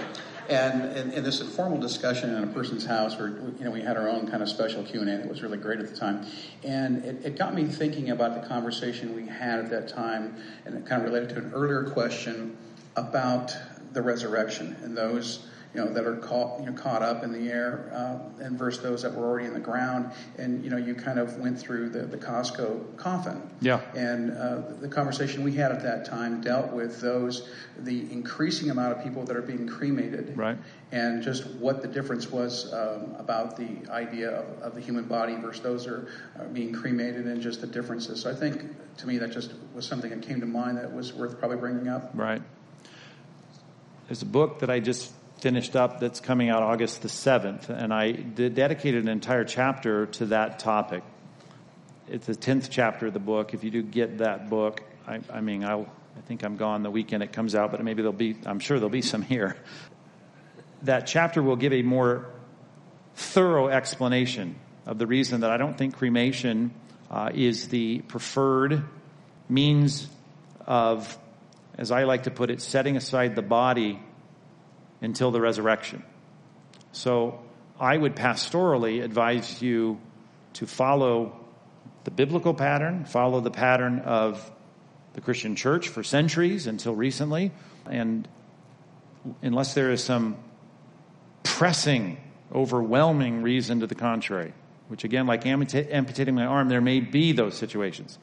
And in, in, this informal discussion in a person's house, where you know we had our own kind of special Q and A that was really great at the time, and it, it got me thinking about the conversation we had at that time, and it kind of related to an earlier question about the resurrection and those you know, that are caught, you know, caught up in the air, uh, and versus those that were already in the ground. And, you know, you kind of went through the, the Costco coffin. Yeah. And uh, the conversation we had at that time dealt with those, the increasing amount of people that are being cremated. Right. And just what the difference was um, about the idea of, of, the human body versus those that are uh, being cremated and just the differences. So I think, to me, that just was something that came to mind that was worth probably bringing up. Right. There's a book that I just finished up that's coming out August the 7th, and I dedicated an entire chapter to that topic. It's the 10th chapter of the book. If you do get that book, I, I mean, I'll, I think I'm gone the weekend it comes out, but maybe there'll be, I'm sure there'll be some here. That chapter will give a more thorough explanation of the reason that I don't think cremation uh, is the preferred means of, as I like to put it, setting aside the body until the resurrection. So I would pastorally advise you to follow the biblical pattern, follow the pattern of the Christian church for centuries until recently, and unless there is some pressing, overwhelming reason to the contrary, which again, like amputating my arm, there may be those situations.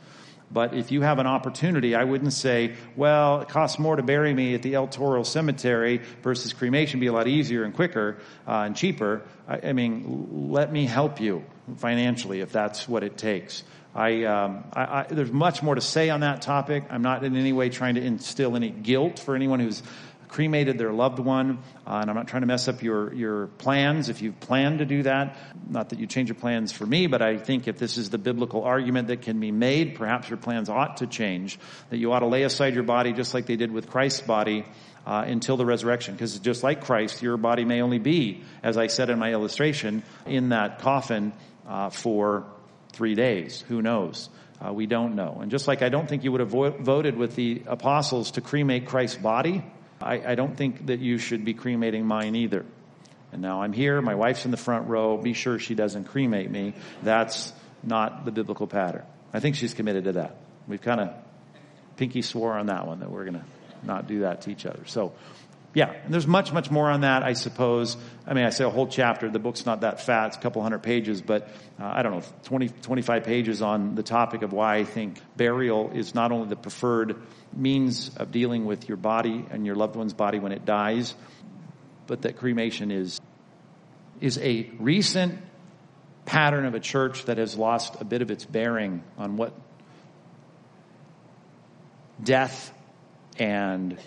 But if you have an opportunity, I wouldn't say, well, it costs more to bury me at the El Toro Cemetery versus cremation be a lot easier and quicker uh, and cheaper. I, I, mean, let me help you financially if that's what it takes. I, um, I, I, there's much more to say on that topic. I'm not in any way trying to instill any guilt for anyone who's cremated their loved one. Uh, and I'm not trying to mess up your, your plans if you plan to do that. Not that you change your plans for me, but I think if this is the biblical argument that can be made, perhaps your plans ought to change. That you ought to lay aside your body just like they did with Christ's body uh, until the resurrection. Because just like Christ, your body may only be, as I said in my illustration, in that coffin uh, for three days. Who knows? Uh, we don't know. And just like I don't think you would have vo- voted with the apostles to cremate Christ's body, I, I don't think that you should be cremating mine either. And now I'm here, my wife's in the front row, be sure she doesn't cremate me. That's not the biblical pattern. I think she's committed to that. We've kind of pinky swore on that one that we're going to not do that to each other. So, yeah, and there's much, much more on that, I suppose. I mean, I say a whole chapter. The book's not that fat. It's a couple hundred pages, but uh, I don't know, 20, 25 pages on the topic of why I think burial is not only the preferred means of dealing with your body and your loved one's body when it dies, but that cremation is, is a recent pattern of a church that has lost a bit of its bearing on what death and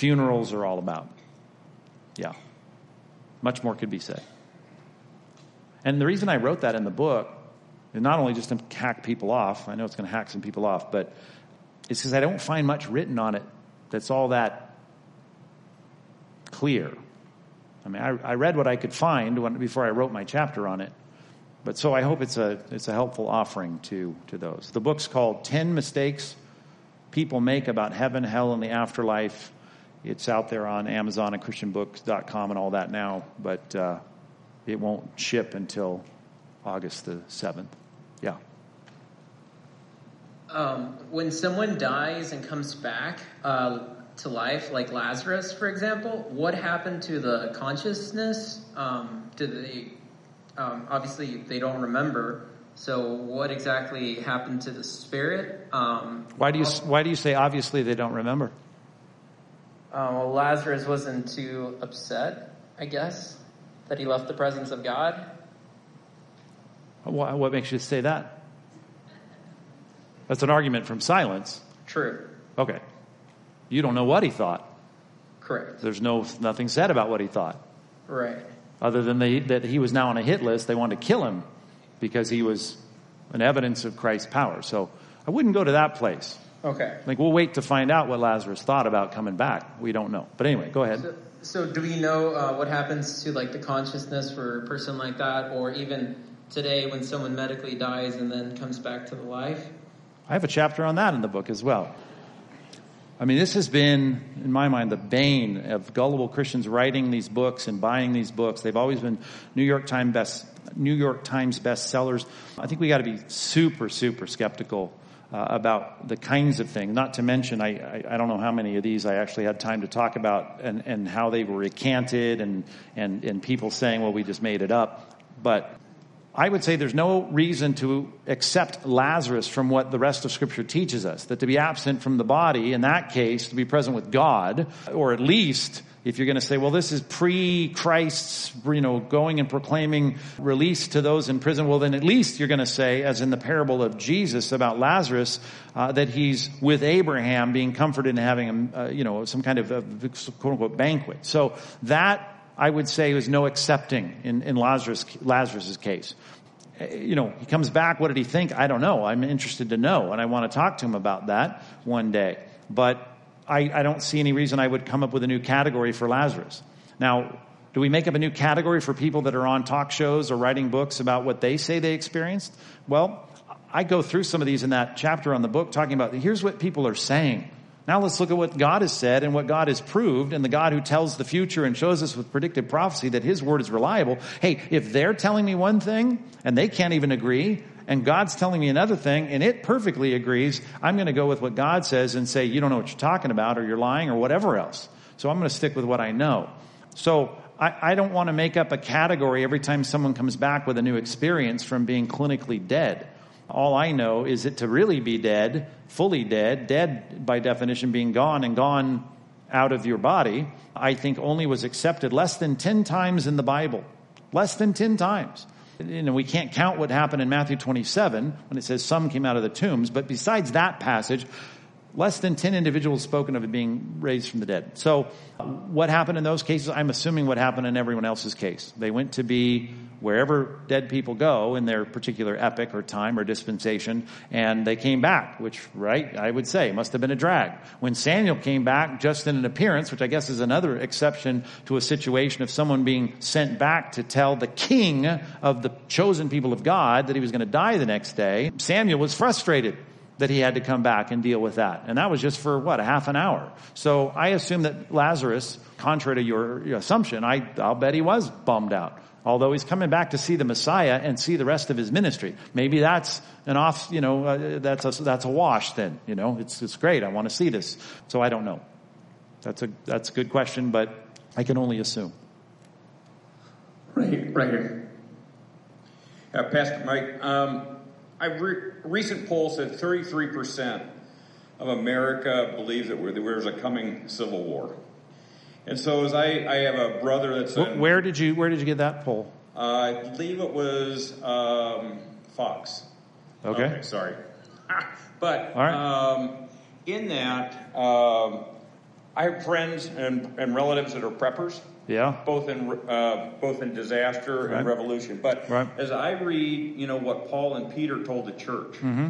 funerals are all about. Yeah. Much more could be said. And the reason I wrote that in the book is not only just to hack people off, I know it's going to hack some people off, but it's because I don't find much written on it that's all that clear. I mean, I, I read what I could find when, before I wrote my chapter on it. But so I hope it's a, it's a helpful offering to, to those. The book's called 10 Mistakes People Make About Heaven, Hell, and the Afterlife. It's out there on Amazon and ChristianBooks.com and all that now, but uh, it won't ship until August the 7th. Yeah. Um, when someone dies and comes back uh, to life, like Lazarus, for example, what happened to the consciousness? Um, did they um, obviously they don't remember. So what exactly happened to the spirit? Um, why do you Why do you say obviously they don't remember? Uh, well, Lazarus wasn't too upset, I guess, that he left the presence of God. What, what makes you say that? That's an argument from silence. True. Okay. You don't know what he thought. Correct. There's no nothing said about what he thought. Right. Other than they, that he was now on a hit list, they wanted to kill him because he was an evidence of Christ's power. So I wouldn't go to that place. Okay. Like we'll wait to find out what Lazarus thought about coming back. We don't know. But anyway, go ahead. So, so do we know uh, what happens to like the consciousness for a person like that, or even today when someone medically dies and then comes back to the life? I have a chapter on that in the book as well. I mean, this has been, in my mind, the bane of gullible Christians writing these books and buying these books. They've always been New York Times best, New York Times bestsellers. I think we got to be super, super skeptical uh, about the kinds of things. Not to mention, I, I, I, don't know how many of these I actually had time to talk about and, and how they were recanted and, and, and people saying, well, we just made it up. But I would say there's no reason to accept Lazarus from what the rest of Scripture teaches us. That to be absent from the body, in that case, to be present with God, or at least if you're going to say, well, this is pre-Christ's, you know, going and proclaiming release to those in prison, well, then at least you're going to say, as in the parable of Jesus about Lazarus, uh, that he's with Abraham being comforted and having, a, uh, you know, some kind of a, quote unquote banquet. So that I would say was no accepting in, in Lazarus, Lazarus's case. You know, he comes back. What did he think? I don't know. I'm interested to know, and I want to talk to him about that one day. But I, I don't see any reason I would come up with a new category for Lazarus. Now, do we make up a new category for people that are on talk shows or writing books about what they say they experienced? Well, I go through some of these in that chapter on the book talking about here's what people are saying. Now let's look at what God has said and what God has proved and the God who tells the future and shows us with predictive prophecy that his word is reliable. Hey, if they're telling me one thing and they can't even agree and God's telling me another thing and it perfectly agrees, I'm going to go with what God says and say, you don't know what you're talking about or you're lying or whatever else. So I'm going to stick with what I know. So I, I don't want to make up a category every time someone comes back with a new experience from being clinically dead. All I know is that to really be dead, fully dead, dead by definition being gone and gone out of your body, I think only was accepted less than 10 times in the Bible. Less than 10 times. You know, we can't count what happened in Matthew 27 when it says some came out of the tombs, but besides that passage, less than 10 individuals spoken of being raised from the dead. So what happened in those cases? I'm assuming what happened in everyone else's case. They went to be wherever dead people go in their particular epoch or time or dispensation, and they came back, which, right, I would say must have been a drag. When Samuel came back just in an appearance, which I guess is another exception to a situation of someone being sent back to tell the king of the chosen people of God that he was going to die the next day, Samuel was frustrated that he had to come back and deal with that. And that was just for what, a half an hour. So I assume that Lazarus, contrary to your, assumption, I, I'll bet he was bummed out. Although he's coming back to see the Messiah and see the rest of his ministry. Maybe that's an off, you know, uh, that's a, that's a wash then, you know, it's, it's great. I want to see this. So I don't know. That's a, that's a good question, but I can only assume. Right, right here. Uh, Pastor Mike, um, a re- recent poll said 33% of America believes that there's a coming civil war. And so, as I, I have a brother that's in, where did you where did you get that poll? Uh, I believe it was um, Fox. Okay. okay sorry, but um, in that, um, I have friends and, and relatives that are preppers. Yeah. Both in uh, both in disaster Right. and revolution. But Right. as I read, you know what Paul and Peter told the church, Mm-hmm.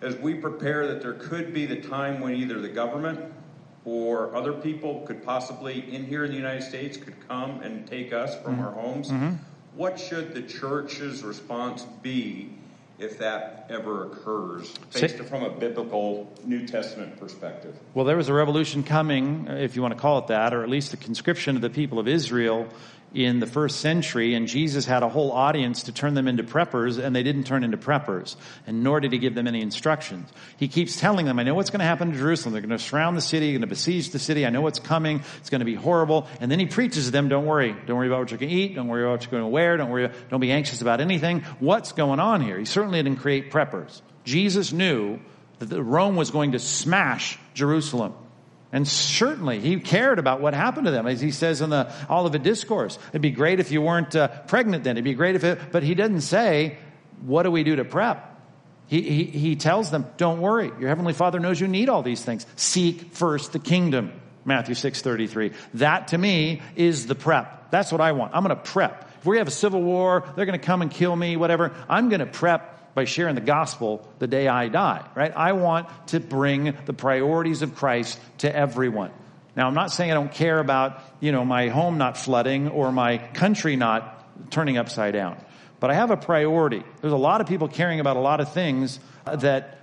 as we prepare that there could be the time when either the government or other people could possibly in here in the United States could come and take us from Mhm. our homes. Mhm. What should the church's response be if that ever occurs, based from a biblical New Testament perspective? Well, there was a revolution coming, if you want to call it that, or at least a conscription of the people of Israel in the first century, and Jesus had a whole audience to turn them into preppers, and they didn't turn into preppers, and nor did he give them any instructions. He keeps telling them, I know what's going to happen to Jerusalem. They're going to surround the city, they're going to besiege the city. I know what's coming. It's going to be horrible. And then he preaches to them, don't worry. Don't worry about what you're going to eat. Don't worry about what you're going to wear. Don't worry, don't be anxious about anything. What's going on here? He certainly didn't create preppers. Jesus knew that Rome was going to smash Jerusalem. And certainly he cared about what happened to them. As he says in the Olivet Discourse, it'd be great if you weren't uh, pregnant then. It'd be great if it, but he doesn't say, what do we do to prep? He, he, he tells them, don't worry. Your heavenly father knows you need all these things. Seek first the kingdom. Matthew 6:33. That to me is the prep. That's what I want. I'm going to prep. If we have a civil war, they're going to come and kill me, whatever. I'm going to prep by sharing the gospel the day I die, right? I want to bring the priorities of Christ to everyone. Now, I'm not saying I don't care about, you know, my home not flooding or my country not turning upside down. But I have a priority. There's a lot of people caring about a lot of things that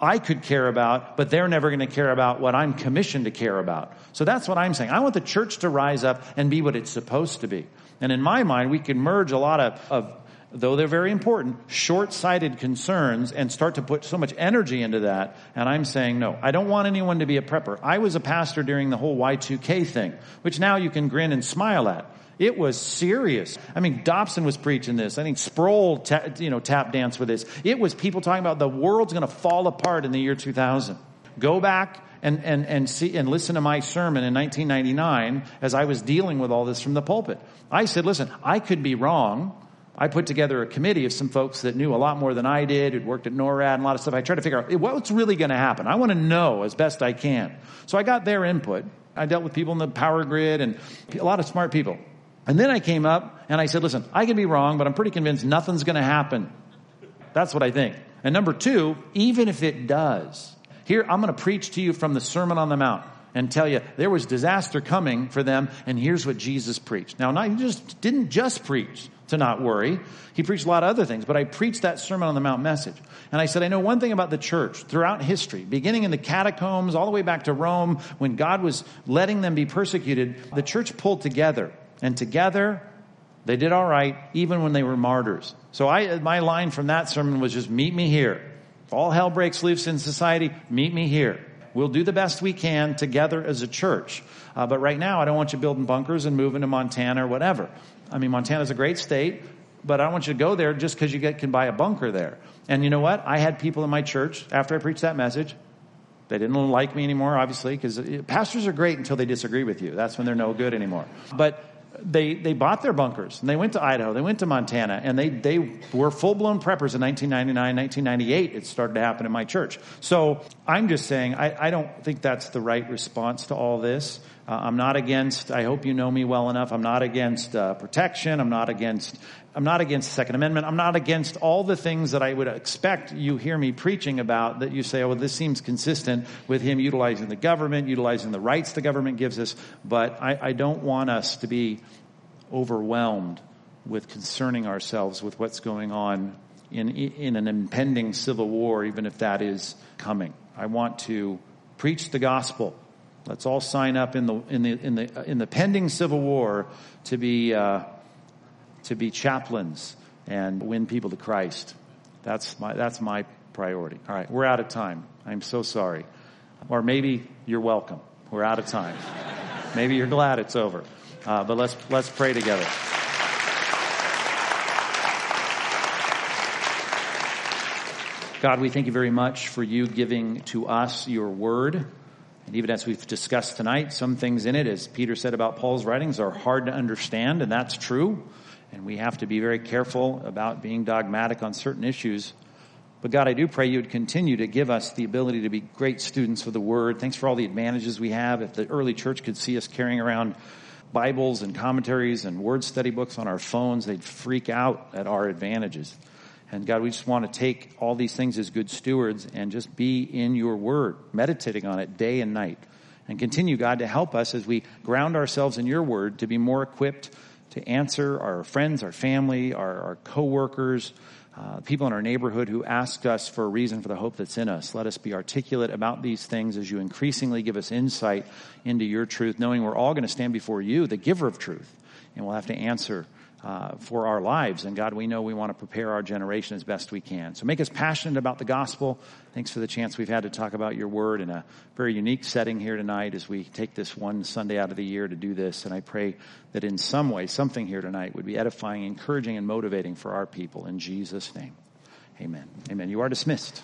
I could care about, but they're never going to care about what I'm commissioned to care about. So that's what I'm saying. I want the church to rise up and be what it's supposed to be. And in my mind, we can merge a lot of, of though they're very important, short-sighted concerns and start to put so much energy into that. And I'm saying, no, I don't want anyone to be a prepper. I was a pastor during the whole Y2K thing, which now you can grin and smile at. It was serious. I mean, Dobson was preaching this. I think Sproul, ta- you know, tap dance with this. It was people talking about the world's going to fall apart in the year 2000. Go back and, and, and see and listen to my sermon in 1999 as I was dealing with all this from the pulpit. I said, listen, I could be wrong. I put together a committee of some folks that knew a lot more than I did, who'd worked at NORAD and a lot of stuff. I tried to figure out what's really going to happen. I want to know as best I can. So I got their input. I dealt with people in the power grid and a lot of smart people. And then I came up and I said, listen, I can be wrong, but I'm pretty convinced nothing's going to happen. That's what I think. And number two, even if it does, here I'm going to preach to you from the Sermon on the Mount and tell you there was disaster coming for them, and here's what Jesus preached. Now, not, just didn't just preach to not worry. He preached a lot of other things, but I preached that Sermon on the Mount message. And I said, I know one thing about the church throughout history, beginning in the catacombs all the way back to Rome, when God was letting them be persecuted, the church pulled together. And together, they did all right, even when they were martyrs. So I, my line from that sermon was just meet me here. If all hell breaks loose in society, meet me here. We'll do the best we can together as a church. Uh, but right now, I don't want you building bunkers and moving to Montana or whatever. I mean, Montana's a great state, but I don't want you to go there just because you get, can buy a bunker there. And you know what? I had people in my church after I preached that message. They didn't like me anymore, obviously, because uh, pastors are great until they disagree with you. That's when they're no good anymore. But they, they bought their bunkers and they went to Idaho, they went to Montana, and they, they were full blown preppers in 1999, 1998. It started to happen in my church. So I'm just saying, I, I don't think that's the right response to all this. Uh, I'm not against, I hope you know me well enough, I'm not against uh, protection, I'm not against I'm not against the Second Amendment. I'm not against all the things that I would expect you hear me preaching about that you say, oh, well, this seems consistent with him utilizing the government, utilizing the rights the government gives us. But I, I don't want us to be overwhelmed with concerning ourselves with what's going on in, in an impending civil war, even if that is coming. I want to preach the gospel. Let's all sign up in the, in the, in the, in the pending civil war to be, uh, to be chaplains and win people to Christ. That's my, that's my priority. All right, we're out of time. I'm so sorry. Or maybe you're welcome. We're out of time. maybe you're glad it's over. Uh, but let's, let's pray together. God, we thank you very much for you giving to us your word. And even as we've discussed tonight, some things in it, as Peter said about Paul's writings, are hard to understand, and that's true. And we have to be very careful about being dogmatic on certain issues. But God, I do pray you would continue to give us the ability to be great students of the Word. Thanks for all the advantages we have. If the early church could see us carrying around Bibles and commentaries and word study books on our phones, they'd freak out at our advantages. And God, we just want to take all these things as good stewards and just be in your word, meditating on it day and night. And continue, God, to help us as we ground ourselves in your word to be more equipped to answer our friends, our family, our, our coworkers, uh, people in our neighborhood who ask us for a reason for the hope that's in us. Let us be articulate about these things as you increasingly give us insight into your truth, knowing we're all going to stand before you, the giver of truth, and we'll have to answer uh, for our lives. And God, we know we want to prepare our generation as best we can. So make us passionate about the gospel. Thanks for the chance we've had to talk about your word in a very unique setting here tonight as we take this one Sunday out of the year to do this. And I pray that in some way, something here tonight would be edifying, encouraging, and motivating for our people. In Jesus' name, amen. Amen. You are dismissed.